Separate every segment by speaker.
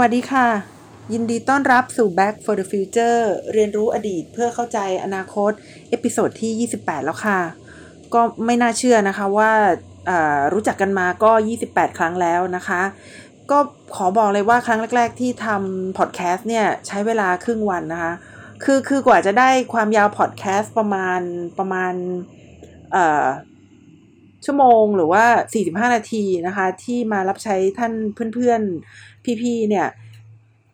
Speaker 1: วัสดีค่ะ ยินดีต้อนรับสู่ Back for the Future เรียนรู้อดีตเพื่อเข้าใจอนาคต episode ที่ 28 แล้วค่ะ ก็ไม่น่าเชื่อนะคะว่ารู้จักกันมาก็ 28 ครั้งแล้วนะคะ ก็ขอบอกเลยว่าครั้งแรก ๆ ที่ทำพอดแคสต์เนี่ย ใช้เวลาครึ่งวันนะคะ คือคือกว่าจะได้ความยาวพอดแคสต์ประมาณประมาณชั่วโมงหรือว่า 45 นาทีนะคะ ที่มารับใช้ท่านเพื่อนๆ พี่ๆเนี่ย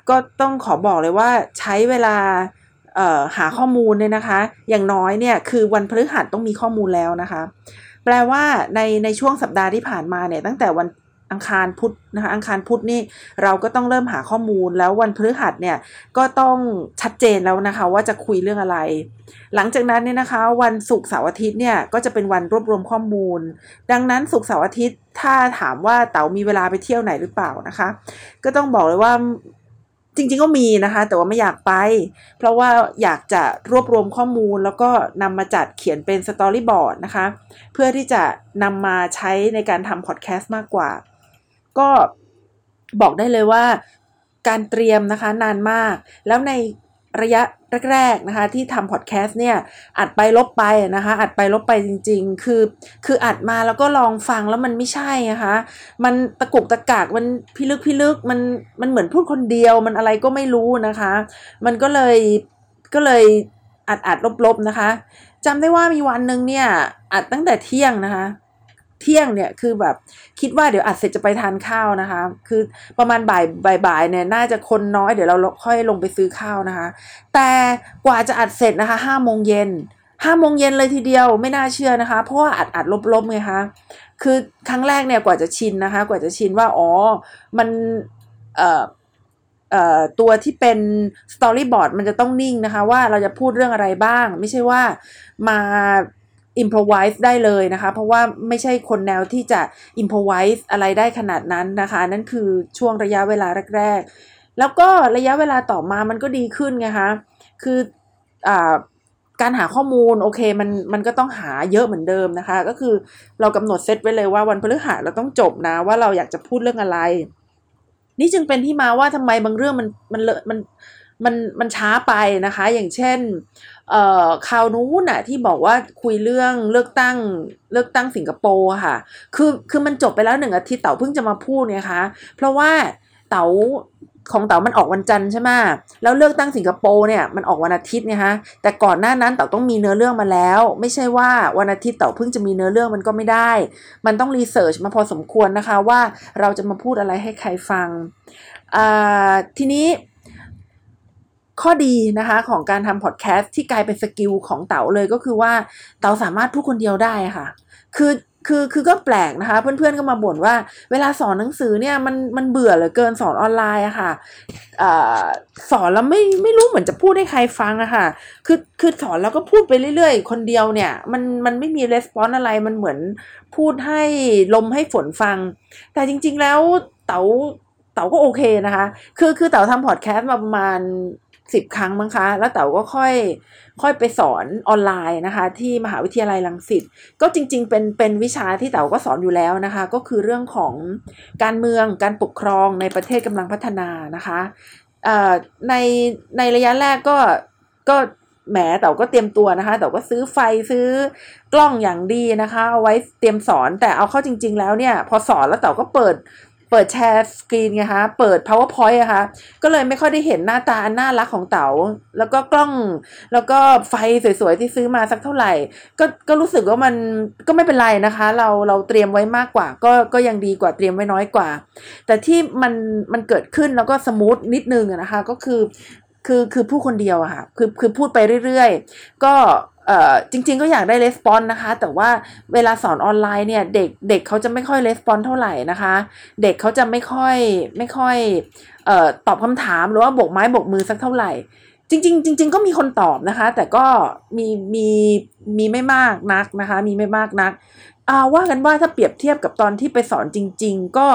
Speaker 1: ก็ต้องขอบอกเลยว่าใช้เวลาหาข้อมูลเนี่ยนะคะ อย่างน้อยเนี่ยคือวันพฤหัสต้องมีข้อมูลแล้วนะคะ แปลว่าในในช่วงสัปดาห์ที่ผ่านมาเนี่ยตั้งแต่วัน อังคารพุธนะคะอังคารพุธนี่เราก็ต้องเริ่มหาข้อมูลแล้ววันพฤหัสเนี่ยก็ต้องชัดเจนแล้วนะคะว่าจะคุยเรื่องอะไร หลังจากนั้นเนี่ยนะคะ วันศุกร์เสาร์อาทิตย์เนี่ยก็จะเป็นวันรวบรวมข้อมูล ดังนั้นศุกร์เสาร์อาทิตย์ถ้าถามว่าเต๋ามีเวลาไปเที่ยวไหนหรือเปล่านะคะ ก็ต้องบอกเลยว่าจริงๆก็มีนะคะ แต่ว่าไม่อยากไป เพราะว่าอยากจะรวบรวมข้อมูลแล้วก็นำมาจัดเขียนเป็นสตอรี่บอร์ดนะคะ เพื่อที่จะนำมาใช้ในการทำพอดแคสต์มากกว่า ก็บอกได้เลยว่าการเตรียมนะคะนานมาก แล้วในระยะแรกๆนะคะที่ทำพอดแคสต์เนี่ยอัดไปลบไปนะคะอัดไปลบไปจริง ๆ คือคืออัดมาแล้วก็ลองฟังแล้วมันไม่ใช่นะคะมันตะกุกตะกากมันพิลึกพิลึกมันมันเหมือนพูดคนเดียวมันอะไรก็ไม่รู้นะคะ มันก็เลยก็เลยอัดอัดลบๆนะคะจำได้ว่ามีวันหนึ่งเนี่ยอัดตั้งแต่เที่ยงนะคะ เที่ยงเนี่ยคือแบบคิดว่าเดี๋ยวอัดเสร็จจะไปทานข้าวนะคะ คือประมาณบ่ายบ่ายเนี่ยน่าจะคนน้อยเดี๋ยวเราค่อยลงไปซื้อข้าวนะคะ แต่กว่าจะอัดเสร็จนะคะห้าโมงเย็นห้าโมงเย็นเลยทีเดียวไม่น่าเชื่อนะคะ เพราะว่าอัดอัดลบๆไงคะคือครั้งแรกเนี่ยกว่าจะชินนะคะ กว่าจะชินว่าอ๋อมันเอ่อเอ่อตัวที่เป็น storyboard มันจะต้องนิ่งนะคะ ว่าเราจะพูดเรื่องอะไรบ้าง ไม่ใช่ว่ามา improvise ได้เลยนะคะ เพราะว่าไม่ใช่คนแนวที่จะ improvise อะไรได้ขนาดนั้นนะคะ นั่นคือช่วงระยะเวลาแรก ๆ แล้วก็ระยะเวลาต่อมามันก็ดีขึ้นไงคะ คืออการหาข้อมูลโอเคมันมันก็ต้องหาเยอะเหมือนเดิมนะคะ ก็คือเรากำหนดเซตไว้เลยว่าวันพฤหัสเราต้องจบนะ ว่าเราอยากจะพูดเรื่องอะไร นี่จึงเป็นที่มาว่าทำไมบางเรื่องมันมันเลมันมันมันช้าไปนะคะ อย่างเช่น เอ่อข่าวนู้นน่ะที่บอกว่าคุยเรื่องเลือกตั้งเลือกตั้งสิงคโปร์ค่ะ คือคือมันจบไปแล้วหนึ่งอาทิตย์เต๋าเพิ่งจะมาพูดเนี่ยคะ เพราะว่าเต๋าของเต๋ามันออกวันจันทร์ใช่ไหมแล้วเลือกตั้งสิงคโปร์เนี่ยมันออกวันอาทิตย์ไงฮะแต่ก่อนหน้านั้นเต๋าต้องมีเนื้อเรื่องมาแล้ว ไม่ใช่ว่าวันอาทิตย์เต๋าเพิ่งจะมีเนื้อเรื่องมันก็ไม่ได้ มันต้อง research มาพอสมควรนะคะว่าเราจะมาพูดอะไรให้ใครฟังทีนี้ ข้อดีนะคะของการทำพอดแคสต์ที่กลายเป็น skill ของเต๋าเลยก็คือว่าเต๋าสามารถพูดคนเดียวได้ค่ะ คือคือคือก็แปลกนะคะ เพื่อนๆก็มาบ่นว่า เวลาสอนหนังสือเนี่ยมันมันเบื่อเหลือเกินสอนออนไลน์อะค่ะอสอนแล้วไม่ไม่รู้เหมือนจะพูดให้ใครฟังอะค่ะ คือคือสอนแล้วก็พูดไปเรื่อยๆ คนเดียวเนี่ย มันมันไม่มีレスปอนอะไรมันเหมือนพูดให้ลมให้ฝนฟัง แต่จริงๆแล้วเต๋าเต๋าก็โอเคนะคะ คือคือเต๋าทำพอดแคสต์มาประมาณ สิบครั้งมั้งคะ แล้วเต๋าก็ค่อยค่อยไปสอนออนไลน์นะคะ ที่มหาวิทยาลัยรังสิตก็จริง ๆ เป็นเป็นวิชาที่เต๋าก็สอนอยู่แล้วนะคะ ก็คือเรื่องของการเมืองการปกครองในประเทศกำลังพัฒนานะคะในในระยะแรกก็ก็แหมเต๋าก็เตรียมตัวนะคะเต๋าก็ซื้อไฟซื้อกล้องอย่างดีนะคะ เอาไว้เตรียมสอนแต่เอาเข้าจริง ๆ แล้วเนี่ย พอสอนแล้วเต๋าก็เปิด เปิดแชร์สกรีนไงคะ เปิด powerpoint อะคะ ก็เลยไม่ค่อยได้เห็นหน้าตาอันน่ารักของเต๋า แล้วก็กล้อง แล้วก็ไฟสวยๆที่ซื้อมาสักเท่าไหร่ ก็ ก็รู้สึกว่ามันก็ไม่เป็นไรนะคะ เรา เราเตรียมไว้มากกว่า ก็ ก็ยังดีกว่าเตรียมไว้น้อยกว่า แต่ที่มัน มันเกิดขึ้นแล้วก็สมูทนิดนึงนะคะ ก็คือ คือ คือผู้คนเดียวอะค่ะ คือ คือพูดไปเรื่อยๆ ก็ จริงๆก็อยากได้レスปอนนะคะ แต่ว่าเวลาสอนออนไลน์เนี่ยเด็กเด็กเขาจะไม่ค่อยレスปอนเท่าไหร่นะคะ เด็กเขาจะไม่ค่อยไม่ค่อยเอ่อตอบคำถามหรือว่าโบกไม้โบกมือสักเท่าไหร่ จริงๆจริงๆก็มีคนตอบนะคะ แต่ก็มีมีมีไม่มากนักนะคะ มีไม่มากนักอ่าว่ากันว่าถ้าเปรียบเทียบกับตอนที่ไปสอนจริง ๆ ก็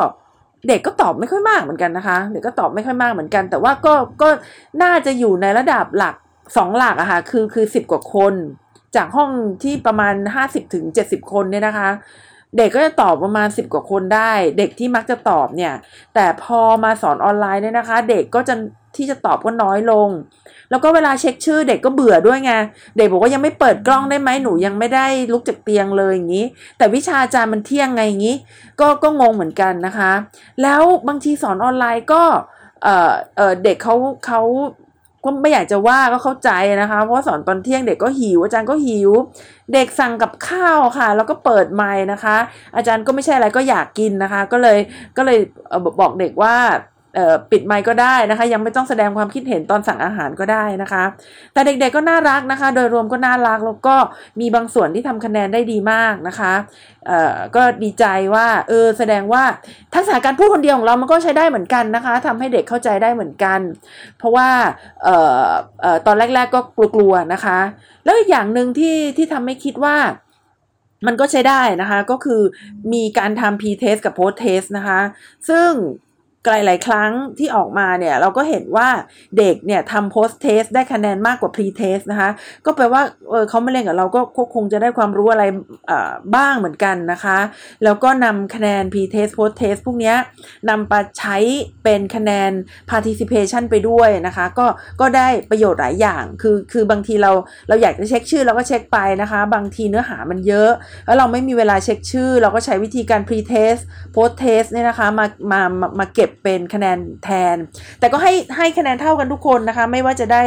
Speaker 1: เด็กก็ตอบไม่ค่อยมากเหมือนกันนะคะ เด็กก็ตอบไม่ค่อยมากเหมือนกัน แต่ว่าก็ก็น่าจะอยู่ในระดับหลักสองหลักอะค่ะคือคือสิบกว่าคน จากห้องที่ประมาณ 50-70 คนเนี่ยนะคะ เด็กก็จะตอบประมาณสิบกว่าคนได้ เด็กที่มักจะตอบเนี่ย แต่พอมาสอนออนไลน์เนี่ยนะคะ เด็กก็จะที่จะตอบก็น้อยลง แล้วก็เวลาเช็คชื่อเด็กก็เบื่อด้วยไง เด็กบอกว่ายังไม่เปิดกล้องได้ไหมหนูยังไม่ได้ลุกจากเตียงเลยอย่างนี้ แต่วิชาอาจารย์มันเที่ยงไงอย่างนี้ ก็ก็งงเหมือนกันนะคะ แล้วบางทีสอนออนไลน์ก็เออเออเด็กเขาเขา ก็ไม่อยากจะว่าก็เข้าใจนะคะ เพราะสอนตอนเที่ยงเด็กก็หิว อาจารย์ก็หิว เด็กสั่งกับข้าวค่ะ แล้วก็เปิดไมค์นะคะ อาจารย์ก็ไม่ใช่อะไรก็อยากกินนะคะ ก็เลยก็เลยบอกเด็กว่า ปิดไมค์ก็ได้นะคะ ยังไม่ต้องแสดงความคิดเห็นตอนสั่งอาหารก็ได้นะคะ แต่เด็กๆก็น่ารักนะคะ โดยรวมก็น่ารักแล้วก็มีบางส่วนที่ทำคะแนนได้ดีมากนะคะก็ดีใจว่าเออแสดงว่าทักษะการพูดคนเดียวของเรามันก็ใช้ได้เหมือนกันนะคะทำให้เด็กเข้าใจได้เหมือนกัน เพราะว่าออตอนแรก ๆก็กลัวๆนะคะ แล้วอีกอย่างหนึ่งที่ที่ทำให้คิดว่ามันก็ใช้ได้นะคะ ก็คือมีการทำ p-test กับ post-test นะคะ ซึ่ง หลายครั้งที่ออกมาเนี่ยเราก็เห็นว่าเด็กเนี่ยทำ post test ได้คะแนนมากกว่า pre test นะคะ ก็แปลว่าเออเขาไม่เล่นกับเราก็คงจะได้ความรู้อะไรบ้างเหมือนกันนะคะ แล้วก็นำคะแนน pre test post test พวกนี้นำไปใช้เป็นคะแนน participation ไปด้วยนะคะ ก็ก็ได้ประโยชน์หลายอย่างคือคือบางทีเราเราอยากจะเช็คชื่อเราก็เช็คไปนะคะ บางทีเนื้อหามันเยอะ แล้วเราไม่มีเวลาเช็คชื่อ เราก็ใช้วิธีการ pre test post test เนี่ยนะคะมามามามาเก็บเป็นคะแนนแทน แต่ก็ให้ให้คะแนนเท่ากันทุกคนนะคะ ไม่ว่าจะได้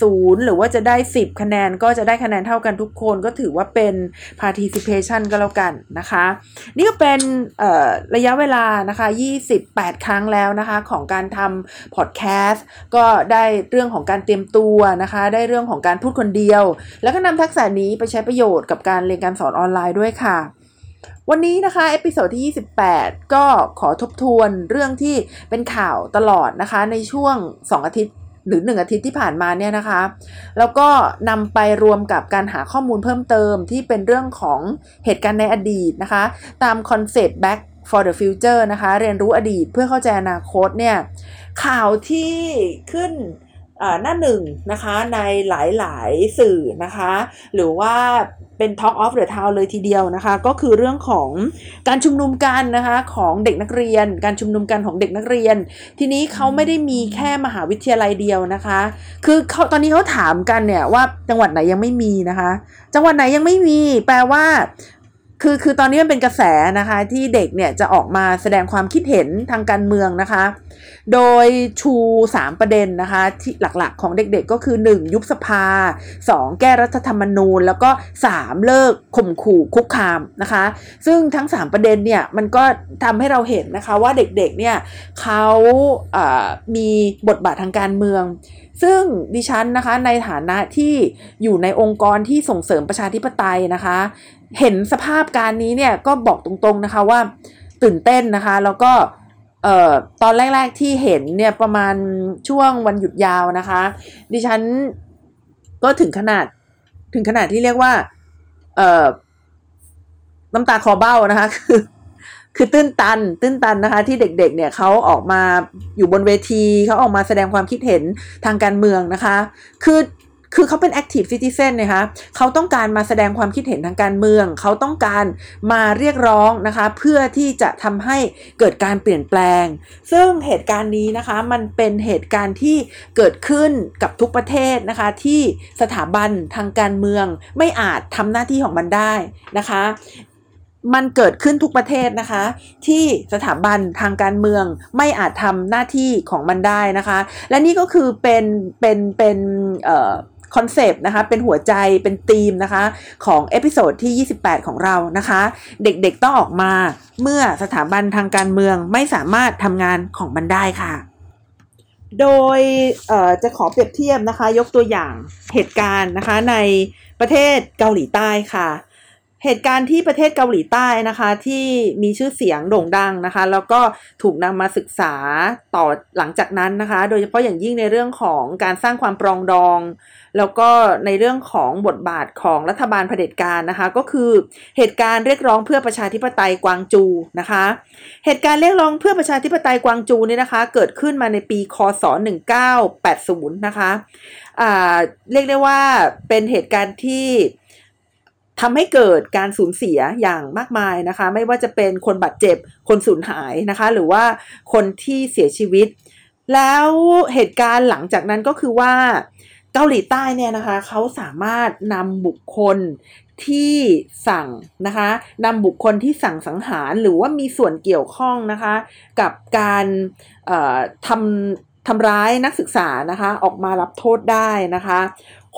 Speaker 1: ศูนย์หรือว่าจะได้ 10 คะแนนก็จะได้คะแนนเท่ากันทุกคนก็ถือว่าเป็น participation ก็แล้วกันนะคะ นี่ก็เป็นระยะเวลานะคะ 28 ครั้งแล้วนะคะของการทำพอดแคสต์ก็ได้เรื่องของการเตรียมตัวนะคะ ได้เรื่องของการพูดคนเดียว แล้วก็นำทักษะนี้ไปใช้ประโยชน์กับการเรียนการสอนออนไลน์ด้วยค่ะ วันนี้นะคะ episode ที่ 28 ก็ขอทบทวนเรื่องที่เป็นข่าวตลอดนะคะ ในช่วง 2 อาทิตย์หรือ 1 อาทิตย์ที่ผ่านมาเนี่ยนะคะ แล้วก็นำไปรวมกับการหาข้อมูลเพิ่มเติมที่เป็นเรื่องของเหตุการณ์ในอดีตนะคะ ตามคอนเซปต์ back for the future นะคะ เรียนรู้อดีตเพื่อเข้าใจอนาคตเนี่ย ข่าวที่ขึ้นหน้าหนึ่งนะคะในหลายๆ สื่อนะคะ หรือว่า เป็น Talk of the Town เลยทีเดียวนะคะ ก็คือเรื่องของการชุมนุมกันนะคะของเด็กนักเรียน การชุมนุมกันของเด็กนักเรียน ทีนี้เขาไม่ได้มีแค่มหาวิทยาลัยเดียวนะคะ คือเขาตอนนี้เขาถามกันเนี่ยว่าจังหวัดไหนยังไม่มีนะคะ จังหวัดไหนยังไม่มี แปลว่า คือคือตอนนี้มันเป็นกระแสนะคะที่เด็กเนี่ยจะออกมาแสดงความคิดเห็นทางการเมืองนะคะ โดยชู 3 ประเด็นนะคะที่หลักๆของเด็กๆก็คือ 1. ยุบสภา 2. แก้รัฐธรรมนูญ แล้วก็ 3. เลิกข่มขู่คุกคามนะคะ ซึ่งทั้ง 3 ประเด็นเนี่ยมันก็ทำให้เราเห็นนะคะว่าเด็กๆเนี่ยเขาามีบทบาททางการเมืองซึ่งดิฉันนะคะในฐานะที่อยู่ในองค์กรที่ส่งเสริมประชาธิปไตยนะคะ เห็นสภาพการนี้เนี่ยก็บอกตรงๆนะคะว่าตื่นเต้นนะคะ แล้วก็เอ่อตอนแรก ๆที่เห็นเนี่ยประมาณช่วงวันหยุดยาวนะคะ ดิฉันก็ถึงขนาดถึงขนาดที่เรียกว่า เอ่อน้ำตาคอเบ้านะคะคือคือตื้นตัน ตื้นตันนะคะ ที่เด็กๆ เนี่ยเขาออกมาอยู่บนเวทีเขาออกมาแสดงความคิดเห็นทางการเมืองนะคะ คือ คือเขาเป็น active citizen นะคะเขาต้องการมาแสดงความคิดเห็นทางการเมือง เขาต้องการมาเรียกร้องนะคะเพื่อที่จะทำให้เกิดการเปลี่ยนแปลง ซึ่งเหตุการณ์นี้นะคะมันเป็นเหตุการณ์ที่เกิดขึ้นกับทุกประเทศนะคะที่สถาบันทางการเมืองไม่อาจทำหน้าที่ของมันได้นะคะมันเกิดขึ้นทุกประเทศนะคะ ที่สถาบันทางการเมืองไม่อาจทำหน้าที่ของมันได้นะคะ และนี่ก็คือเป็นเป็นเป็นเอ่อ concept นะคะ เป็นหัวใจเป็นธีมนะคะ ของ episode ที่ 28 ของเรานะคะ เด็กๆต้องออกมาเมื่อสถาบันทางการเมืองไม่สามารถทำงานของมันได้ค่ะ โดยจะขอเปรียบเทียบนะคะ ยกตัวอย่างเหตุการณ์นะคะในประเทศเกาหลีใต้ค่ะเหตุการณ์ที่ประเทศเกาหลีใต้นะคะที่มีชื่อเสียงโด่งดังนะคะ แล้วก็ถูกนำมาศึกษาต่อหลังจากนั้นนะคะ โดยเฉพาะอย่างยิ่งในเรื่องของการสร้างความปรองดอง แล้วก็ในเรื่องของบทบาทของรัฐบาลเผด็จการนะคะ ก็คือเหตุการณ์เรียกร้องเพื่อประชาธิปไตยกวางจูนะคะ เหตุการณ์เรียกร้องเพื่อประชาธิปไตยกวางจูนี่นะคะ เกิดขึ้นมาในปีคศ 1980 นะคะอ่าเรียกได้ว่าเป็นเหตุการณ์ที่ทำให้เกิดการสูญเสียอย่างมากมายนะคะ ไม่ว่าจะเป็นคนบาดเจ็บคนสูญหายนะคะ หรือว่าคนที่เสียชีวิต แล้วเหตุการณ์หลังจากนั้นก็คือว่า เกาหลีใต้เนี่ยนะคะเขาสามารถนำบุคคลที่สั่งนะคะนำบุคคลที่สั่งสังหารหรือว่ามีส่วนเกี่ยวข้องนะคะ กับการทำทำร้ายนักศึกษานะคะออกมารับโทษได้นะคะ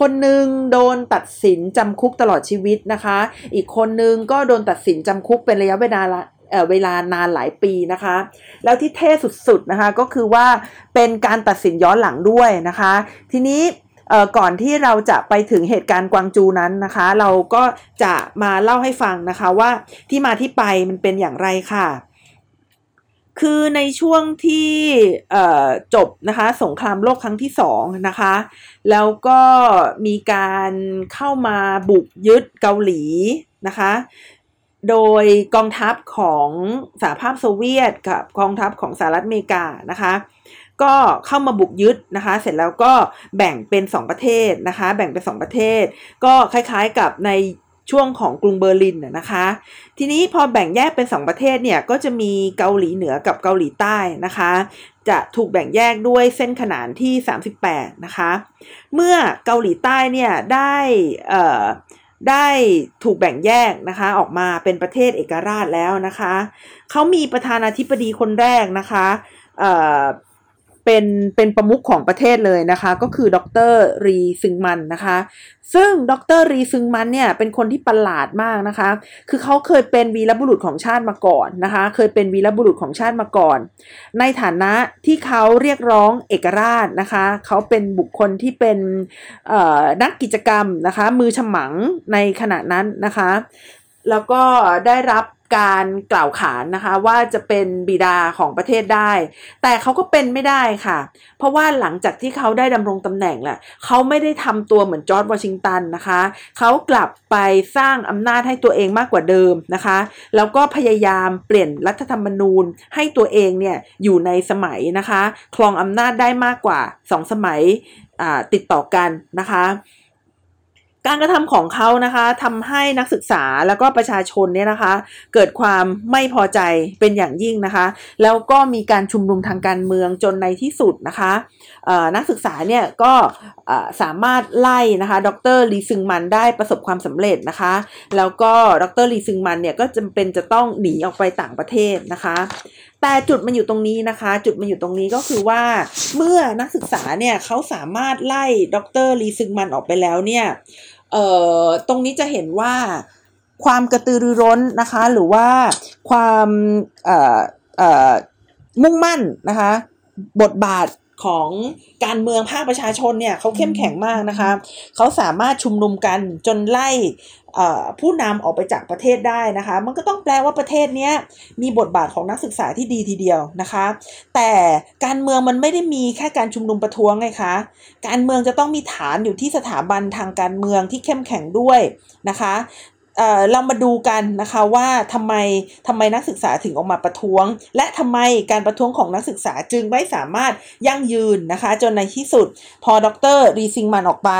Speaker 1: คนหนึ่งโดนตัดสินจำคุกตลอดชีวิตนะคะ อีกคนนึงก็โดนตัดสินจำคุกเป็นระยะเวลาเวลานานหลายปีนะคะ แล้วที่เท่สุดๆนะคะก็คือว่าเป็นการตัดสินย้อนหลังด้วยนะคะ ทีนี้ ก่อนที่เราจะไปถึงเหตุการณ์กวางจูนั้นนะคะ เราก็จะมาเล่าให้ฟังนะคะว่าที่มาที่ไปมันเป็นอย่างไรค่ะ คือในช่วงที่จบนะคะ สงครามโลกครั้งที่สองนะคะ แล้วก็มีการเข้ามาบุกยึดเกาหลีนะคะโดยกองทัพของสหภาพโซเวียตกับกองทัพของสหรัฐอเมริกานะคะ ก็เข้ามาบุกยึดนะคะ เสร็จแล้วก็แบ่งเป็น 2 ประเทศนะคะ แบ่งเป็น 2 ประเทศ ก็คล้ายๆกับในช่วงของกรุงเบอร์ลินนะคะ ทีนี้พอแบ่งแยกเป็น 2 ประเทศเนี่ยก็จะมีเกาหลีเหนือกับเกาหลีใต้นะคะ จะถูกแบ่งแยกด้วยเส้นขนานที่ 38 นะคะ เมื่อเกาหลีใต้เนี่ยได้ได้ถูกแบ่งแยกนะคะออกมาเป็นประเทศเอกราชแล้วนะคะ เขามีประธานาธิบดีคนแรกนะคะ เป็นเป็นประมุขของประเทศเลยนะคะ ก็คือดรรีซึงมันนะคะ ซึ่งดรรีซึงมันเนี่ยเป็นคนที่ประหลาดมากนะคะ คือเขาเคยเป็นวีรบุรุษของชาติมาก่อนนะคะ เคยเป็นวีรบุรุษของชาติมาก่อน ในฐานะที่เขาเรียกร้องเอกราชนะคะเขาเป็นบุคคลที่เป็นนักกิจกรรมนะคะ มือฉมังในขณะนั้นนะคะ แล้วก็ได้รับ การกล่าวขานนะคะ ว่าจะเป็นบิดาของประเทศได้ แต่เขาก็เป็นไม่ได้ค่ะ เพราะว่าหลังจากที่เขาได้ดำรงตำแหน่งแหละเขาไม่ได้ทำตัวเหมือนจอร์จ วอชิงตันนะคะ เขากลับไปสร้างอำนาจให้ตัวเองมากกว่าเดิมนะคะ แล้วก็พยายามเปลี่ยนรัฐธรรมนูญให้ตัวเองเนี่ยอยู่ในสมัยนะคะ ครองอำนาจได้มากกว่า2สมัยติดต่อกันนะคะ การกระทำของเขานะคะทำให้นักศึกษาแล้วก็ประชาชนเนี่ยนะคะ เกิดความไม่พอใจเป็นอย่างยิ่งนะคะ แล้วก็มีการชุมนุมทางการเมืองจนในที่สุดนะคะนักศึกษาเนี่ยก็สามารถไล่นะคะดรลีซึงมันได้ประสบความสำเร็จนะคะ แล้วก็ดรลีซึงมันเนี่ยก็จำเป็นจะต้องหนีออกไปต่างประเทศนะคะแต่จุดมันอยู่ตรงนี้นะคะ จุดมันอยู่ตรงนี้ก็คือว่าเมื่อนักศึกษาเนี่ยเขาสามารถไล่ดรลีซึงมันออกไปแล้วเนี่ย เอ่อตรงนี้จะเห็นว่าความกระตือรือร้นนะคะ หรือว่าความเอ่อเอ่อมุ่งมั่นนะคะ บทบาท ของการเมืองภาคประชาชนเนี่ยเขาเข้มแข็งมากนะคะเขาสามารถชุมนุมกันจนไล่ผู้นำออกไปจากประเทศได้นะคะ มันก็ต้องแปลว่าประเทศนี้มีบทบาทของนักศึกษาที่ดีทีเดียวนะคะ แต่การเมืองมันไม่ได้มีแค่การชุมนุมประท้วงไงคะ การเมืองจะต้องมีฐานอยู่ที่สถาบันทางการเมืองที่เข้มแข็งด้วยนะคะ เรามาดูกันนะคะว่าทำไมทำไมนักศึกษาถึงออกมาประท้วง และทำไมการประท้วงของนักศึกษาจึงไม่สามารถยั่งยืนนะคะ จนในที่สุด พอดรรีซิงมันออกไป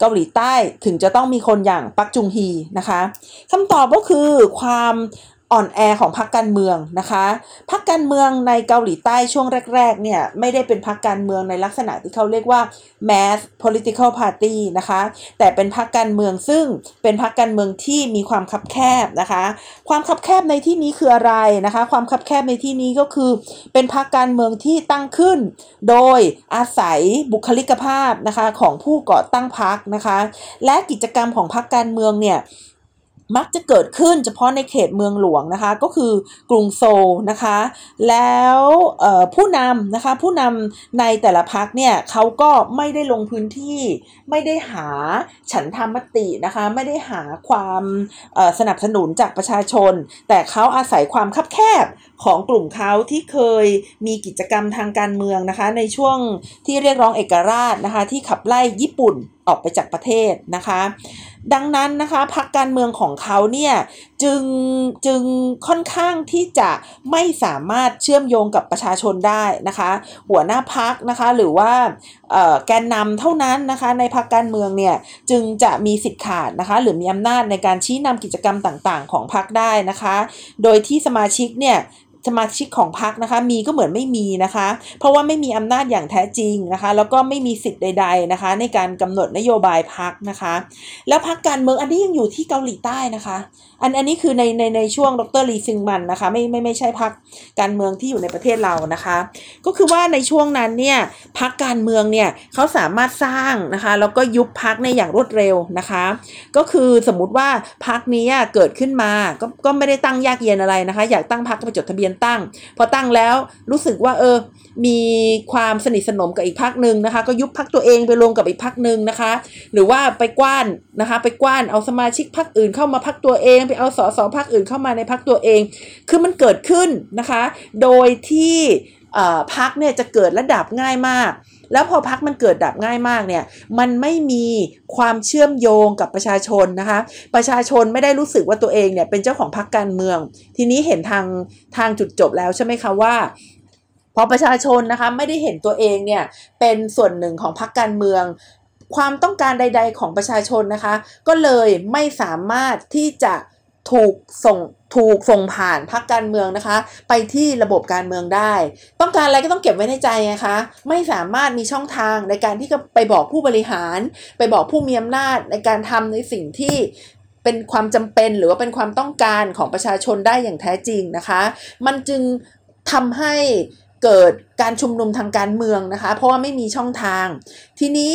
Speaker 1: เกาหลีใต้ถึงจะต้องมีคนอย่างปักจุงฮีนะคะคำตอบก็คือความ อ่อนแอของพรรคการเมืองนะคะพรรคการเมืองในเกาหลีใต้ช่วงแรกๆเนี่ยไม่ได้เป็นพรรคการเมืองในลักษณะที่เขาเรียกว่า mass political party นะคะแต่เป็นพรรคการเมืองซึ่งเป็นพรรคการเมืองที่มีความคับแคบนะคะความคับแคบในที่นี้คืออะไรนะคะความคับแคบในที่นี้ก็คือเป็นพรรคการเมืองที่ตั้งขึ้น โดยอาศัยบุคลิกภาพนะคะของผู้ก่อตั้งพรรคนะคะและกิจกรรมของพรรคการเมืองเนี่ย มักจะเกิดขึ้นเฉพาะในเขตเมืองหลวงนะคะ ก็คือกรุงโซลนะคะ แล้วผู้นำนะคะผู้นำในแต่ละพักเนี่ยเขาก็ไม่ได้ลงพื้นที่ไม่ได้หาฉันธรรมตินะคะ ไม่ได้หาความสนับสนุนจากประชาชน แต่เขาอาศัยความคับแคบ ของกลุ่มเขาที่เคยมีกิจกรรมทางการเมืองนะคะ ในช่วงที่เรียกร้องเอกราชนะคะ ที่ขับไล่ญี่ปุ่นออกไปจากประเทศนะคะ ดังนั้นนะคะพรรคการเมืองของเขาเนี่ยจึงจึงค่อนข้างที่จะไม่สามารถเชื่อมโยงกับประชาชนได้นะคะ หัวหน้าพักนะคะหรือว่าแกนนำเท่านั้นนะคะในพรรคการเมืองเนี่ยจึงจะมีสิทธิ์ขาดนะคะหรือมีอำนาจในการชี้นำกิจกรรมต่างๆ ของพรรคได้นะคะ โดยที่สมาชิกเนี่ย สมาชิกของพรรคนะคะ มีก็เหมือนไม่มีนะคะ เพราะว่าไม่มีอำนาจอย่างแท้จริงนะคะ แล้วก็ไม่มีสิทธิ์ใด ๆนะคะ ในการกำหนดนโยบายพรรคนะคะ แล้วพรรคการเมืองอันนี้ยังอยู่ที่เกาหลีใต้นะคะ อันอันนี้คือในในในช่วงดรลีซิงมันนะคะ ไม่ไม่ไม่ใช่พรรคการเมืองที่อยู่ในประเทศเรานะคะ ก็คือว่าในช่วงนั้นเนี่ยพรรคการเมืองเนี่ยเขาสามารถสร้างนะคะแล้วก็ยุบพรรคในอย่างรวดเร็วนะคะ ก็คือสมมุติว่าพรรคนี้เกิดขึ้นมาก็ก็ไม่ได้ตั้งยากเย็นอะไรนะคะ อยากตั้งพรรคก็ไปจดทะเบียนตั้ง พอตั้งแล้วรู้สึกว่าเออ มีความสนิทสนมกับอีกพักหนึ่งนะคะ ก็ยุบพักตัวเองไปรวมกับอีกพักหนึ่งนะคะ หรือว่าไปกว้านนะคะ ไปกว้านเอาสมาชิกพักอื่นเข้ามาพักตัวเอง ไปเอาสสพักอื่นเข้ามาในพักตัวเอง คือมันเกิดขึ้นนะคะ โดยที่พักเนี่ยจะเกิดระดับง่ายมาก แล้วพอพักมันเกิดดับง่ายมากเนี่ยมันไม่มีความเชื่อมโยงกับประชาชนนะคะ ประชาชนไม่ได้รู้สึกว่าตัวเองเนี่ยเป็นเจ้าของพักการเมือง ทีนี้เห็นทางทางจุดจบแล้วใช่ไหมคะว่าพอประชาชนนะคะไม่ได้เห็นตัวเองเนี่ยเป็นส่วนหนึ่งของพักการเมือง ความต้องการใด ๆ ของประชาชนนะคะ ก็เลยไม่สามารถที่จะ ถูกส่งถูกส่งผ่านพรรคการเมืองนะคะ ไปที่ระบบการเมืองได้ ต้องการอะไรก็ต้องเก็บไว้ในใจนะคะไม่สามารถมีช่องทางในการที่จะไปบอกผู้บริหาร ไปบอกผู้มีอำนาจในการทำในสิ่งที่เป็นความจำเป็นหรือว่าเป็นความต้องการของประชาชนได้อย่างแท้จริงนะคะ มันจึงทำให้เกิดการชุมนุมทางการเมืองนะคะ เพราะว่าไม่มีช่องทาง ทีนี้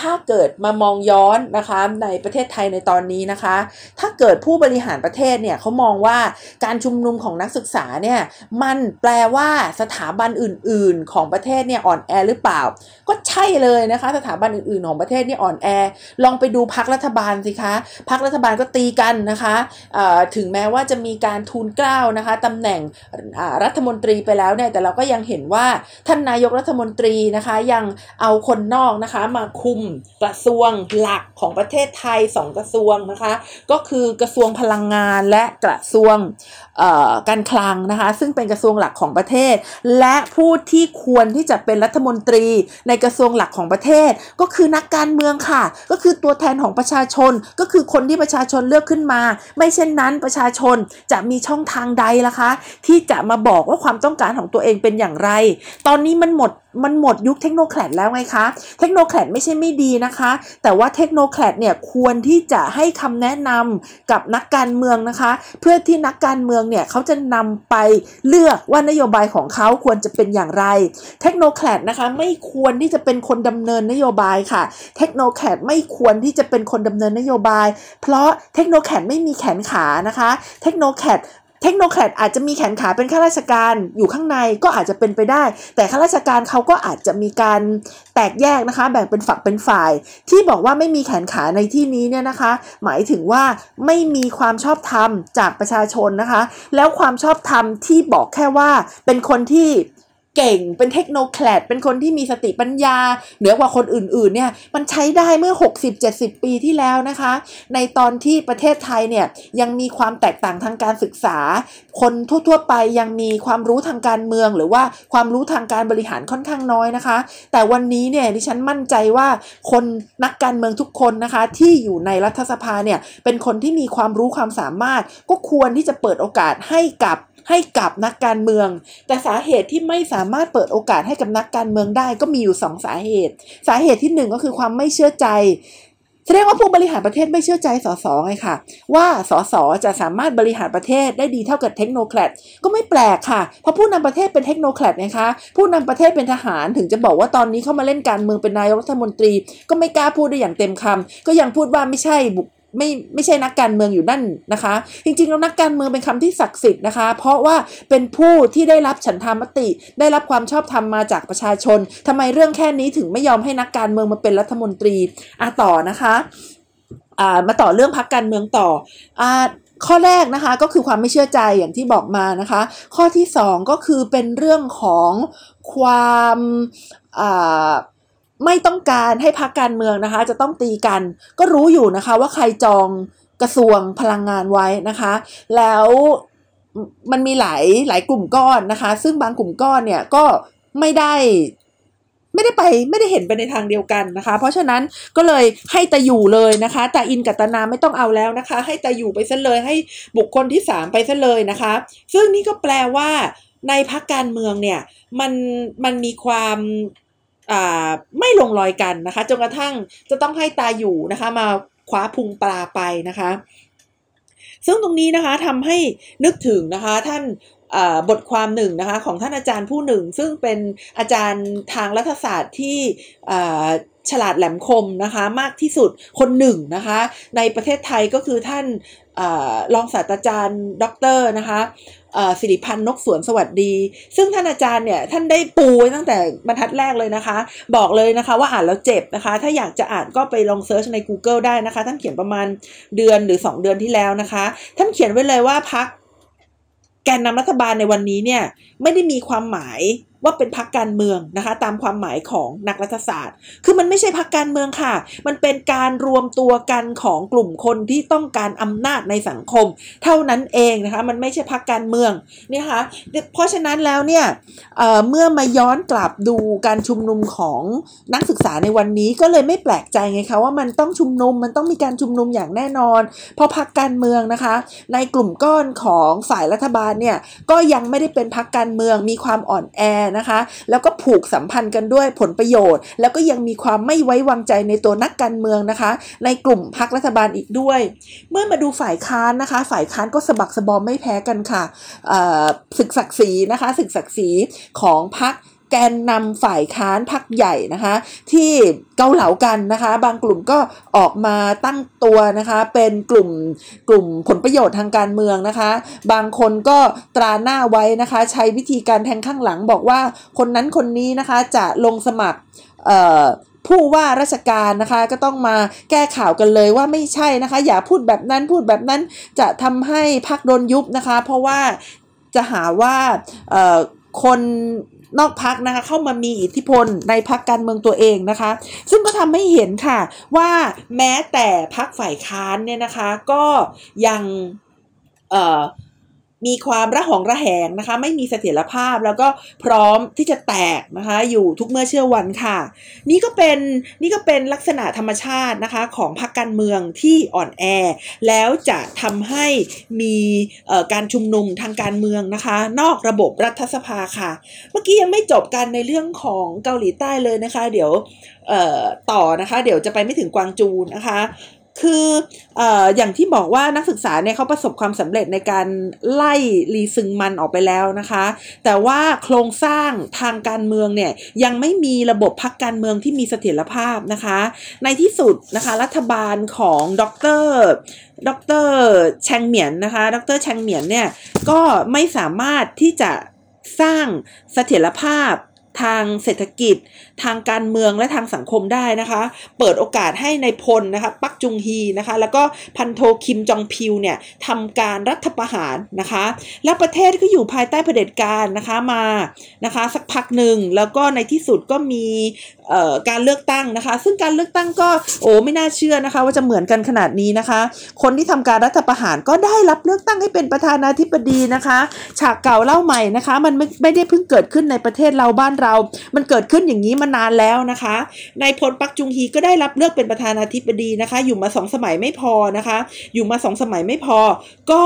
Speaker 1: ถ้าเกิดมามองย้อนนะคะในประเทศไทยในตอนนี้นะคะ ถ้าเกิดผู้บริหารประเทศเนี่ยเขามองว่าการชุมนุมของนักศึกษาเนี่ยมันแปลว่าสถาบันอื่น ๆ ของประเทศเนี่ยอ่อนแอหรือเปล่า ก็ใช่เลยนะคะ สถาบันอื่น ๆ ของประเทศนี่อ่อนแอ ลองไปดูพักรัฐบาลสิคะพักรัฐบาลก็ตีกันนะคะถึงแม้ว่าจะมีการทูลเกล้านะคะตำแหน่งรัฐมนตรีไปแล้วเนี่ยแต่เราก็ยังเห็นว่าท่านนายกรัฐมนตรีนะคะยังเอาคนนอกนะคะมาคุมกระทรวงหลักของประเทศไทย2กระทรวงนะคะ ก็คือกระทรวงพลังงานและกระทรวงการคลังนะคะ ซึ่งเป็นกระทรวงหลักของประเทศ และผู้ที่ควรที่จะเป็นรัฐมนตรีในกระทรวงหลักของประเทศ ก็คือนักการเมืองค่ะ ก็คือตัวแทนของประชาชน ก็คือคนที่ประชาชนเลือกขึ้นมา ไม่เช่นนั้นประชาชนจะมีช่องทางใดล่ะคะ ที่จะมาบอกว่าความต้องการของตัวเองเป็นอย่างไร ตอนนี้มันหมด มันหมดยุค technocrat แล้วไงคะ technocrat ไม่ใช่ไม่ดีนะคะ แต่ว่า technocrat เนี่ยควรที่จะให้คำแนะนำกับนักการเมืองนะคะ เพื่อที่นักการเมืองเนี่ยเขาจะนำไปเลือกว่านโยบายของเขาควรจะเป็นอย่างไร technocrat นะคะไม่ควรที่จะเป็นคนดำเนินนโยบายค่ะ technocrat ไม่ควรที่จะเป็นคนดำเนินนโยบาย เพราะ technocrat ไม่มีแขนขานะคะ technocrat technocrat อาจจะมีแขนขาเป็นข้าราชการอยู่ข้างในก็อาจจะเป็นไปได้ แต่ข้าราชการเขาก็อาจจะมีการแตกแยกนะคะ แบ่งเป็นฝักเป็นฝ่าย ที่บอกว่าไม่มีแขนขาในที่นี้เนี่ยนะคะ หมายถึงว่าไม่มีความชอบธรรมจากประชาชนนะคะ แล้วความชอบธรรมที่บอกแค่ว่าเป็นคนที่ เก่ง เป็น technocrat เป็นคนที่มีสติปัญญา เหนือกว่าคนอื่นๆเนี่ยมันใช้ได้เมื่อ 60-70 ปีที่แล้วนะคะ ในตอนที่ประเทศไทยเนี่ยยังมีความแตกต่างทางการศึกษา คนทั่วๆไปยังมีความรู้ทางการเมือง หรือว่าความรู้ทางการบริหารค่อนข้างน้อยนะคะ แต่วันนี้เนี่ยดิฉันมั่นใจว่าคนนักการเมืองทุกคนนะคะที่อยู่ในรัฐสภาเนี่ยเป็นคนที่มีความรู้ความสามารถก็ควรที่จะเปิดโอกาสให้กับ ให้กับนักการเมือง แต่สาเหตุที่ไม่สามารถเปิดโอกาสให้กับนักการเมืองได้ก็มีอยู่สองสาเหตุ สาเหตุที่หนึ่งก็คือความไม่เชื่อใจแสดงว่าผู้บริหารประเทศไม่เชื่อใจสสไงค่ะ ว่าสสจะสามารถบริหารประเทศได้ดีเท่ากับเทคโนแครดก็ไม่แปลกค่ะ เพราะผู้นำประเทศเป็นเทคโนแครดนะคะ ผู้นำประเทศเป็นทหารถึงจะบอกว่าตอนนี้เข้ามาเล่นการเมืองเป็นนายกรัฐมนตรี ก็ไม่กล้าพูดได้อย่างเต็มคำก็ยังพูดว่าไม่ใช่บุค ไม่ไม่ใช่นักการเมืองอยู่นั่นนะคะ จริงๆแล้วนักการเมืองเป็นคำที่ศักดิ์สิทธิ์นะคะ เพราะว่าเป็นผู้ที่ได้รับฉันทามติ ได้รับความชอบธรรมมาจากประชาชนทำไมเรื่องแค่นี้ถึงไม่ยอมให้นักการเมืองมาเป็นรัฐมนตรีอะต่อนะคะอ่ามาต่อเรื่องพักการเมืองต่ออ่าข้อแรกนะคะก็คือความไม่เชื่อใจอย่างที่บอกมานะคะ ข้อที่ 2 ก็คือเป็นเรื่องของความอ ไม่ต้องการให้พักการเมืองนะคะ จะต้องตีกัน ก็รู้อยู่นะคะว่าใครจองกระทรวงพลังงานไว้นะคะ แล้วมันมีหลายหลายกลุ่มก้อนนะคะ ซึ่งบางกลุ่มก้อนเนี่ยก็ไม่ได้ไม่ได้ไปไม่ได้เห็นไปในทางเดียวกันนะคะ เพราะฉะนั้นก็เลยให้ตาอยู่เลยนะคะตาอินกับตานาไม่ต้องเอาแล้วนะคะ ให้ตาอยู่ไปซะเลยให้บุคคลที่สามไปซะเลยนะคะ ซึ่งนี่ก็แปลว่าในพักการเมืองเนี่ยมันมันมีความ ไม่ลงรอยกันนะคะจนกระทั่งจะต้องให้ตาอยู่นะคะ มาคว้าพุงปลาไปนะคะ ซึ่งตรงนี้นะคะทำให้นึกถึงนะคะท่านบทความหนึ่งนะคะของท่านอาจารย์ผู้หนึ่ง ซึ่งเป็นอาจารย์ทางรัฐศาสตร์ที่ฉลาดแหลมคมนะคะมากที่สุดคนหนึ่งนะคะในประเทศไทยก็คือท่านรองศาสตราจารย์ด็อกเตอร์นะคะ สิริพรรณ นกสวนสวัสดี ซึ่งท่านอาจารย์เนี่ยท่านได้ปูไว้ตั้งแต่บรรทัดแรกเลยนะคะ บอกเลยนะคะว่าอ่านแล้วเจ็บนะคะ ถ้าอยากจะอ่านก็ไปลองเซิร์ชใน Google ได้นะคะ ท่านเขียนประมาณเดือนหรือ 2 เดือนที่แล้วนะคะ ท่านเขียนไว้เลยว่าพักแกนนำรัฐบาลในวันนี้เนี่ยไม่ได้มีความหมาย ว่าเป็นพักการเมืองนะคะ ตามความหมายของนักรัฐศาสตร์ คือมันไม่ใช่พักการเมืองค่ะ มันเป็นการรวมตัวกันของกลุ่มคนที่ต้องการอำนาจในสังคม เท่านั้นเองนะคะ มันไม่ใช่พักการเมืองนี่คะเพราะฉะนั้นแล้วเนี่ยเเมื่อมาย้อนกลับดูการชุมนุมของนักศึกษาในวันนี้ก็เลยไม่แปลกใจไงคะว่ามันต้องชุมนุมมันต้องมีการชุมนุมอย่างแน่นอน เพราะพักการเมืองนะคะ ในกลุ่มก้อนของฝ่ายรัฐบาลเนี่ยก็ยังไม่ได้เป็นพักการเมืองมีความอ่อนแอนะคะ แล้วก็ผูกสัมพันธ์กันด้วยผลประโยชน์ แล้วก็ยังมีความไม่ไว้วางใจในตัวนักการเมืองนะคะ ในกลุ่มพรรครัฐบาลอีกด้วย เมื่อมาดูฝ่ายค้านนะคะ ฝ่ายค้านก็สะบักสะบอมไม่แพ้กันค่ะศึกศักดิ์ศรีนะคะศึกศักดิ์ศรีของพรรค แกนนำฝ่ายค้านพักใหญ่นะคะ ที่เกาเหลากันนะคะ บางกลุ่มก็ออกมาตั้งตัวนะคะ เป็นกลุ่มกลุ่มผลประโยชน์ทางการเมืองนะคะ บางคนก็ตราหน้าไว้นะคะ ใช้วิธีการแทงข้างหลังบอกว่าคนนั้นคนนี้นะคะจะลงสมัครผู้ว่าราชการนะคะก็ต้องมาแก้ข่าวกันเลยว่าไม่ใช่นะคะ อย่าพูดแบบนั้นพูดแบบนั้นจะทำให้พักโดนยุบนะคะ เพราะว่าจะหาว่าคน นอกพักนะคะเข้ามามีอิทธิพลในพักการเมืองตัวเองนะคะ ซึ่งก็ทำให้เห็นค่ะว่าแม้แต่พักฝ่ายค้านเนี่ยนะคะก็ยังเอ่อ มีความระหองระแหงนะคะ ไม่มีเสถียรภาพแล้วก็พร้อมที่จะแตกนะคะ อยู่ทุกเมื่อเชื่อวันค่ะ นี่ก็เป็นนี่ก็เป็นลักษณะธรรมชาตินะคะของพรรคการเมืองที่อ่อนแอ แล้วจะทำให้มีการชุมนุมทางการเมืองนะคะ นอกระบบรัฐสภาค่ะ เมื่อกี้ยังไม่จบกันในเรื่องของเกาหลีใต้เลยนะคะ เดี๋ยวต่อนะคะ เดี๋ยวจะไปไม่ถึงกวางจูนนะคะ คือออย่างที่บอกว่านักศึกษาเนี่ยเขาประสบความสำเร็จในการไล่รีซึงมันออกไปแล้วนะคะ แต่ว่าโครงสร้างทางการเมืองเนี่ยยังไม่มีระบบพักการเมืองที่มีเสถียรภาพนะคะ ในที่สุดนะคะรัฐบาลของดรดรแชงเหมียนนะคะ ดรแชงเหมียนเนี่ยก็ไม่สามารถที่จะสร้างเสถียรภาพทางเศรษฐกิจทางการเมืองและทางสังคมได้นะคะ เปิดโอกาสให้ในพลนะคะปักจุงฮีนะคะ แล้วก็พันโทคิมจองพิวเนี่ยทำการรัฐประหารนะคะ และประเทศก็อยู่ภายใต้เผด็จการนะคะมานะคะสักพักหนึ่งแล้วก็ในที่สุดก็มีการเลือกตั้งนะคะ ซึ่งการเลือกตั้งก็โอ้ไม่น่าเชื่อนะคะ ว่าจะเหมือนกันขนาดนี้นะคะ คนที่ทำการรัฐประหารก็ได้รับเลือกตั้งให้เป็นประธานาธิบดีนะคะ ฉากเก่าเล่าใหม่นะคะ มันไม่ไม่ได้เพิ่งเกิดขึ้นในประเทศเราบ้านเรา มันเกิดขึ้นอย่างนี้มานานแล้วนะคะนายพลปักจุงฮีก็ได้รับเลือกเป็นประธานาธิบดีนะคะ อยู่มาสองสมัยไม่พอนะคะ อยู่มาสองสมัยไม่พอ ก็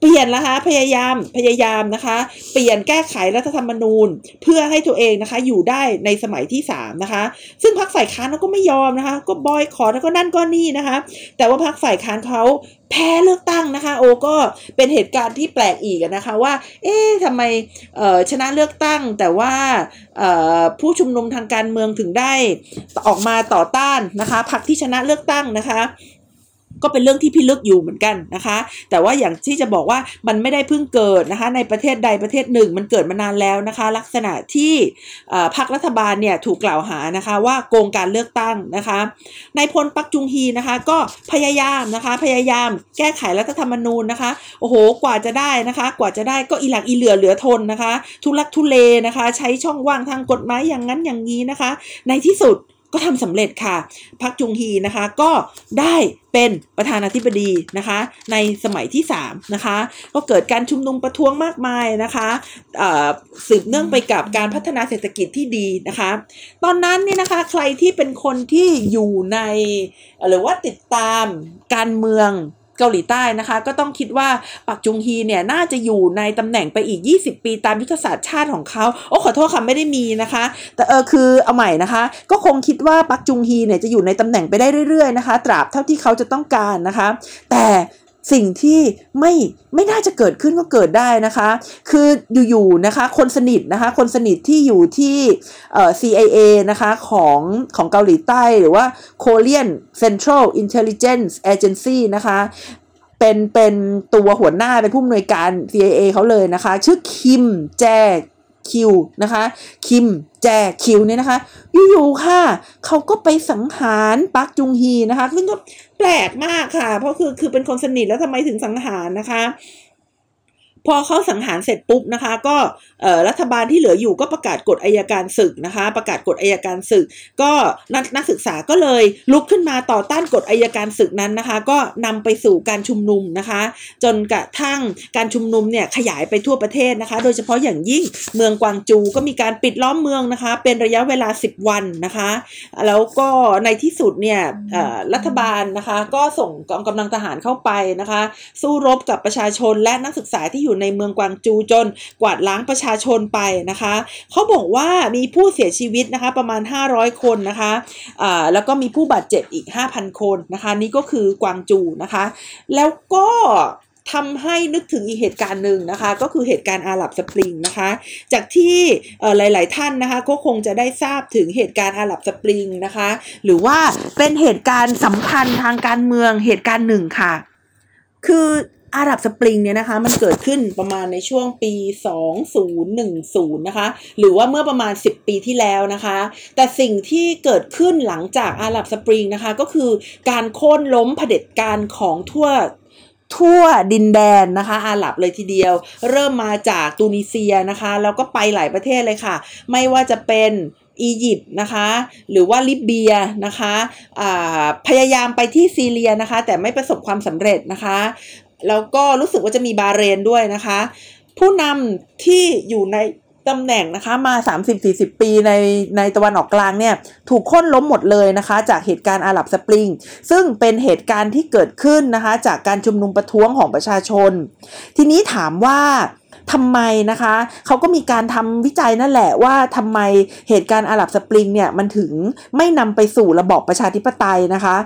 Speaker 1: เปลี่ยนนะคะพยายามพยายามนะคะ เปลี่ยนแก้ไขรัฐธรรมนูญ เพื่อให้ตัวเองนะคะ อยู่ได้ในสมัยที่3นะคะ ซึ่งพรรคฝ่ายค้านก็ไม่ยอมนะคะ ก็บอยคอแล้วก็นั่นก็นี่นะคะ แต่ว่าพรรคฝ่ายค้านเขาแพ้เลือกตั้งนะคะ โอ้ก็เป็นเหตุการณ์ที่แปลกอีกนะคะ ว่า เอ๊ะทำไมชนะเลือกตั้ง แต่ว่าผู้ชุมนุมทางการเมืองถึงได้ออกมาต่อต้านนะคะพรรคที่ชนะเลือกตั้งนะคะ ก็เป็นเรื่องที่พิลึกอยู่เหมือนกันนะคะ แต่ว่าอย่างที่จะบอกว่ามันไม่ได้เพิ่งเกิดนะคะ ในประเทศใดประเทศหนึ่ง มันเกิดมานานแล้วนะคะ ลักษณะที่พรรครัฐบาลเนี่ยถูกกล่าวหานะคะว่าโกงการเลือกตั้งนะคะนายพลปักจุงฮีนะคะก็พยายามนะคะพยายามแก้ไขรัฐธรรมนูญนะคะโอ้โหกว่าจะได้นะคะ กว่าจะได้ก็อีหลักอีเหลือเหลือทนนะคะ ทุลักทุเลนะคะ ใช้ช่องว่างทางกฎหมายอย่างนั้นอย่างนี้นะคะ ในที่สุด ก็ทำสำเร็จค่ะพักจุงฮีนะคะก็ได้เป็นประธานาธิบดีนะคะ ในสมัยที่3นะคะก็เกิดการชุมนุมประท้วงมากมายนะคะสืบเนื่องไปกับการพัฒนาเศรษฐกิจที่ดีนะคะ ตอนนั้นนี่นะคะใครที่เป็นคนที่อยู่ในหรือว่าติดตามการเมือง เกาหลีใต้นะคะ ก็ต้องคิดว่าปักจุงฮีเนี่ยน่าจะอยู่ในตำแหน่งไปอีก 20 ปีตามยุทธศาสตร์ชาติของเขาโอ้ขอโทษค่ะไม่ได้มีนะคะ แต่เออคือเอาใหม่นะคะ ก็คงคิดว่าปักจุงฮีเนี่ยจะอยู่ในตำแหน่งไปได้เรื่อยๆนะคะ ตราบเท่าที่เขาจะต้องการนะคะ แต่ สิ่งที่ไม่ไม่น่าจะเกิดขึ้นก็เกิดได้นะคะ คืออยู่ๆนะคะ คนสนิทนะคะ คนสนิทที่อยู่ที่เอ่อ CIA นะคะของของเกาหลีใต้หรือว่า Korean Central Intelligence Agency นะคะเป็นเป็นตัวหัวหน้าเป็นผู้อำนวยการ CIA เขาเลยนะคะ ชื่อคิมแจ คิวนะคะ คิมแจคิวเนี่ยนะคะอยู่ๆค่ะ เขาก็ไปสังหารปักจุงฮีนะคะ ซึ่งก็แปลกมากค่ะ เพราะคือคือเป็นคนสนิทแล้วทำไมถึงสังหารนะคะ พอเขาสังหารเสร็จปุ๊บนะคะ ก็รัฐบาลที่เหลืออยู่ก็ประกาศกฎอายการศึกนะคะ ประกาศกฎอายการศึก ก็นักนักศึกษาก็เลยลุกขึ้นมาต่อต้านกฎอายการศึกนั้นนะคะ ก็นำไปสู่การชุมนุมนะคะ จนกระทั่งการชุมนุมเนี่ยขยายไปทั่วประเทศนะคะ โดยเฉพาะอย่างยิ่งเมืองกวางจูก็มีการปิดล้อมเมืองนะคะ เป็นระยะเวลา 10 วันนะคะ แล้วก็ในที่สุดเนี่ยรัฐบาลนะคะ ก็ส่งกองกำลังทหารเข้าไปนะคะ สู้รบกับประชาชนและนักศึกษาที่อยู่อยู่ในเมืองกวางจูจนกวาดล้างประชาชนไปนะคะเขาบอกว่ามีผู้เสียชีวิตนะคะประมาณ 500 คนนะคะอ่าแล้วก็มีผู้บาดเจ็บอีก 5,000 คนนะคะนี่ก็คือกวางจูนะคะ แล้วก็ทำให้นึกถึงอีกเหตุการณ์หนึ่งนะคะ ก็คือเหตุการณ์อาหรับสปริงนะคะ จากที่หลาย ๆ ท่านนะคะก็คงจะได้ทราบถึงเหตุการณ์อาหรับสปริงนะคะ หรือว่าเป็นเหตุการณ์สำคัญทางการเมืองเหตุการณ์หนึ่งค่ะ คือ อาหรับสปริงเนี่ยนะคะ มันเกิดขึ้นประมาณในช่วงปี 2010 นะคะ หรือว่าเมื่อประมาณ 10 ปีที่แล้วนะคะ แต่สิ่งที่เกิดขึ้นหลังจากอาหรับสปริงนะคะ ก็คือการโค่นล้มเผด็จการของทั่วทั่วดินแดนนะคะ อาหรับเลยทีเดียว เริ่มมาจากตูนิเซียนะคะ แล้วก็ไปหลายประเทศเลยค่ะ ไม่ว่าจะเป็นอียิปต์นะคะ หรือว่าลิเบียนะคะพยายามไปที่ซีเรียนะคะ แต่ไม่ประสบความสำเร็จนะคะ แล้วก็รู้สึกว่าจะมีบาเรนด้วยนะคะ ผู้นำที่อยู่ในตำแหน่งนะคะมา 30-40 ปีในในตะวันออกกลางเนี่ยถูกค้นล้มหมดเลยนะคะ จากเหตุการณ์อาหรับสปริง ซึ่งเป็นเหตุการณ์ที่เกิดขึ้นนะคะ จากการชุมนุมประท้วงของประชาชน ทีนี้ถามว่าทำไมนะคะเขาก็มีการทำวิจัยนั่นแหละว่าทำไมเหตุการณ์อาหรับสปริงเนี่ยมันถึงไม่นำไปสู่ระบอบประชาธิปไตยนะคะ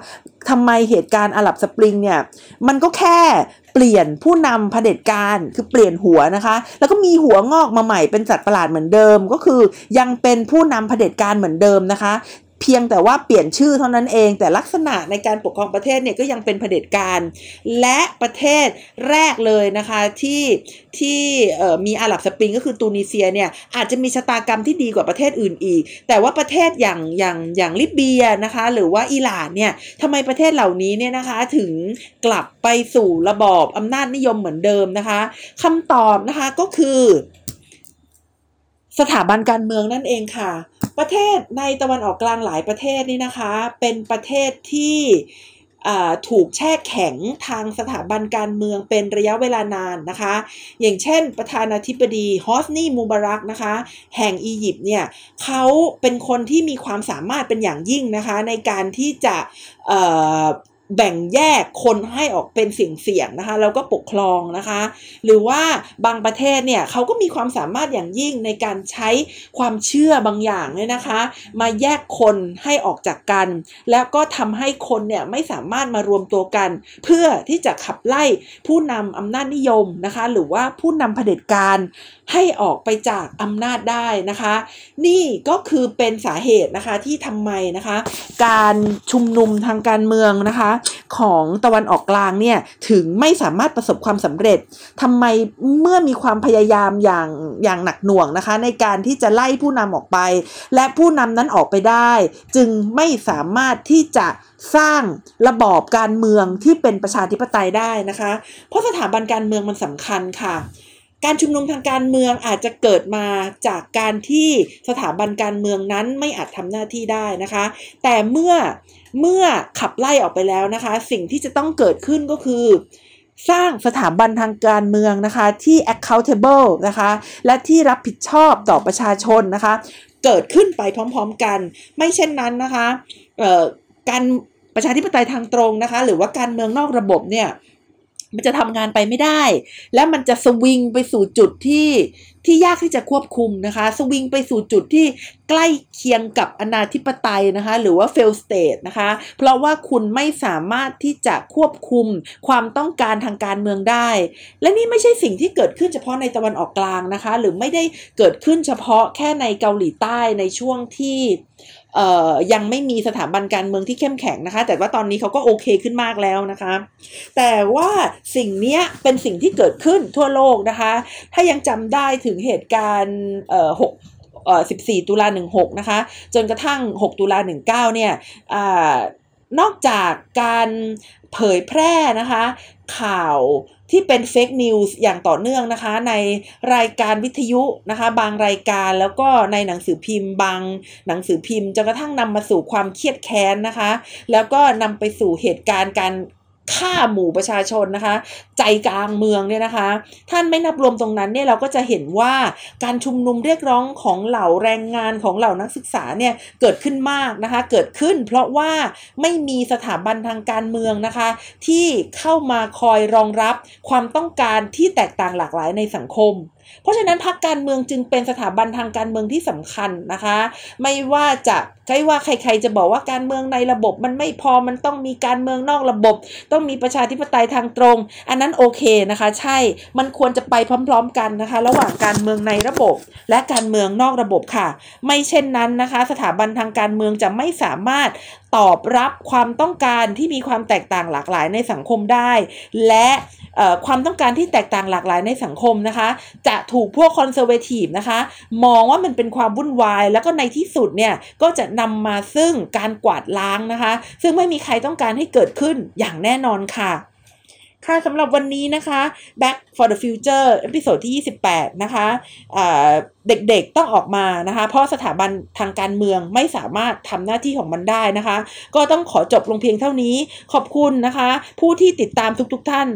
Speaker 1: ทำไมเหตุการณ์อาหรับสปริงเนี่ยมันก็แค่ เปลี่ยนผู้นำเผด็จการคือเปลี่ยนหัวนะคะ แล้วก็มีหัวงอกมาใหม่เป็นสัตว์ประหลาดเหมือนเดิม ก็คือยังเป็นผู้นำเผด็จการเหมือนเดิมนะคะ เพียงแต่ว่าเปลี่ยนชื่อเท่านั้นเอง แต่ลักษณะในการปกครองประเทศเนี่ยก็ยังเป็นเผด็จการ และประเทศแรกเลยนะคะที่ที่มีอาหรับสปริงก็คือตูนิเซียเนี่ยอาจจะมีชะตากรรมที่ดีกว่าประเทศอื่นอีก แต่ว่าประเทศอย่างอย่างอย่างลิเบียนะคะหรือว่าอิหร่านเนี่ยทำไมประเทศเหล่านี้เนี่ยนะคะถึงกลับไปสู่ระบอบอำนาจนิยมเหมือนเดิมนะคะคำตอบนะคะก็คือ สถาบันการเมืองนั่นเองค่ะ ประเทศในตะวันออกกลางหลายประเทศนี่นะคะ เป็นประเทศที่ถูกแช่แข็งทางสถาบันการเมืองเป็นระยะเวลานานนะคะ อย่างเช่นประธานาธิบดีฮอสนีมูบารักนะคะ แห่งอียิปต์เนี่ยเขาเป็นคนที่มีความสามารถเป็นอย่างยิ่งนะคะ ในการที่จะ แบ่งแยกคนให้ออกเป็นเสี่ยงๆนะคะแล้วก็ปกครองนะคะ หรือว่าบางประเทศเนี่ยเขาก็มีความสามารถอย่างยิ่งในการใช้ความเชื่อบางอย่างเนี่ยนะคะ มาแยกคนให้ออกจากกัน แล้วก็ทำให้คนเนี่ยไม่สามารถมารวมตัวกัน เพื่อที่จะขับไล่ผู้นำอำนาจนิยมนะคะ หรือว่าผู้นำเผด็จการให้ออกไปจากอำนาจได้นะคะ นี่ก็คือเป็นสาเหตุนะคะที่ทำไมนะคะ การชุมนุมทางการเมืองนะคะ ของตะวันออกกลางเนี่ยถึงไม่สามารถประสบความสำเร็จทำไมเมื่อมีความพยายามอย่างอย่างหนักหน่วงนะคะ ในการที่จะไล่ผู้นำออกไป และผู้นำนั้นออกไปได้ จึงไม่สามารถที่จะสร้างระบอบการเมืองที่เป็นประชาธิปไตยได้นะคะ เพราะสถาบันการเมืองมันสำคัญค่ะ การชุมนุมทางการเมืองอาจจะเกิดมาจากการที่สถาบันการเมืองนั้นไม่อาจทำหน้าที่ได้นะคะ แต่เมื่อเมื่อขับไล่ออกไปแล้วนะคะ สิ่งที่จะต้องเกิดขึ้นก็คือ สร้างสถาบันทางการเมืองนะคะที่ accountable นะคะ และที่รับผิดชอบต่อประชาชนนะคะ เกิดขึ้นไปพร้อมๆกัน ไม่เช่นนั้นนะคะการประชาธิปไตยทางตรงนะคะ หรือว่าการเมืองนอกระบบเนี่ย มันจะทำงานไปไม่ได้ และมันจะสวิงไปสู่จุดที่ที่ยากที่จะควบคุมนะคะ สวิงไปสู่จุดที่ใกล้เคียงกับอนาธิปไตยนะคะ หรือว่า fail state นะคะ เพราะว่าคุณไม่สามารถที่จะควบคุมความต้องการทางการเมืองได้ และนี่ไม่ใช่สิ่งที่เกิดขึ้นเฉพาะในตะวันออกกลางนะคะ หรือไม่ได้เกิดขึ้นเฉพาะแค่ในเกาหลีใต้ในช่วงที่ ยังไม่มีสถาบันการเมืองที่เข้มแข็งนะคะ แต่ว่าตอนนี้เขาก็โอเคขึ้นมากแล้วนะคะ แต่ว่าสิ่งนี้เป็นสิ่งที่เกิดขึ้นทั่วโลกนะคะ ถ้ายังจำได้ถึงเหตุการณ์หก14 ตุลา 16 นะคะ จนกระทั่ง 6 ตุลา 19 เนี่ย นอกจากการเผยแพร่นะคะ ข่าวที่เป็น fake news อย่างต่อเนื่องนะคะ ในรายการวิทยุนะคะ บางรายการแล้วก็ในหนังสือพิมพ์ บางหนังสือพิมพ์จนกระทั่งนำมาสู่ความเคียดแค้นนะคะ แล้วก็นำไปสู่เหตุการณ์การ ฆ่าหมู่ประชาชนนะคะ ใจกลางเมืองเนี่ยนะคะ ท่านไม่นับรวมตรงนั้นเนี่ยเราก็จะเห็นว่าการชุมนุมเรียกร้องของเหล่าแรงงานของเหล่านักศึกษาเนี่ยเกิดขึ้นมากนะคะ เกิดขึ้นเพราะว่าไม่มีสถาบันทางการเมืองนะคะ ที่เข้ามาคอยรองรับความต้องการที่แตกต่างหลากหลายในสังคม เพราะฉะนั้นพรรคการเมืองจึงเป็นสถาบันทางการเมืองที่สำคัญนะคะ ไม่ว่าจะใครว่าใครๆจะบอกว่าการเมืองในระบบมันไม่พอมันต้องมีการเมืองนอกระบบ ต้องมีประชาธิปไตยทางตรง อันนั้นโอเคนะคะ ใช่มันควรจะไปพร้อม ๆ กันนะคะ ระหว่างการเมืองในระบบ และการเมืองนอกระบบค่ะ ไม่เช่นนั้นนะคะ สถาบันทางการเมืองจะไม่สามารถ ตอบรับความต้องการที่มีความแตกต่างหลากหลายในสังคมได้ และความต้องการที่แตกต่างหลากหลายในสังคมนะคะ จะถูกพวกคอนเซอร์เวทีฟนะคะ มองว่ามันเป็นความวุ่นวาย แล้วก็ในที่สุดเนี่ยก็จะนำมาซึ่งการกวาดล้างนะคะ ซึ่งไม่มีใครต้องการให้เกิดขึ้นอย่างแน่นอนค่ะ ค่ะสำหรับวันนี้นะคะ Back for the Future episode ที่ 28 นะคะเด็กๆต้องออกมานะคะ เพราะสถาบันทางการเมืองไม่สามารถทำหน้าที่ของมันได้นะคะ ก็ต้องขอจบลงเพียงเท่านี้ขอบคุณนะคะ ผู้ที่ติดตามทุกๆท่าน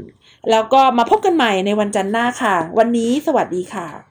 Speaker 1: แล้วก็มาพบกันใหม่ในวันจันทร์หน้าค่ะ วันนี้สวัสดีค่ะ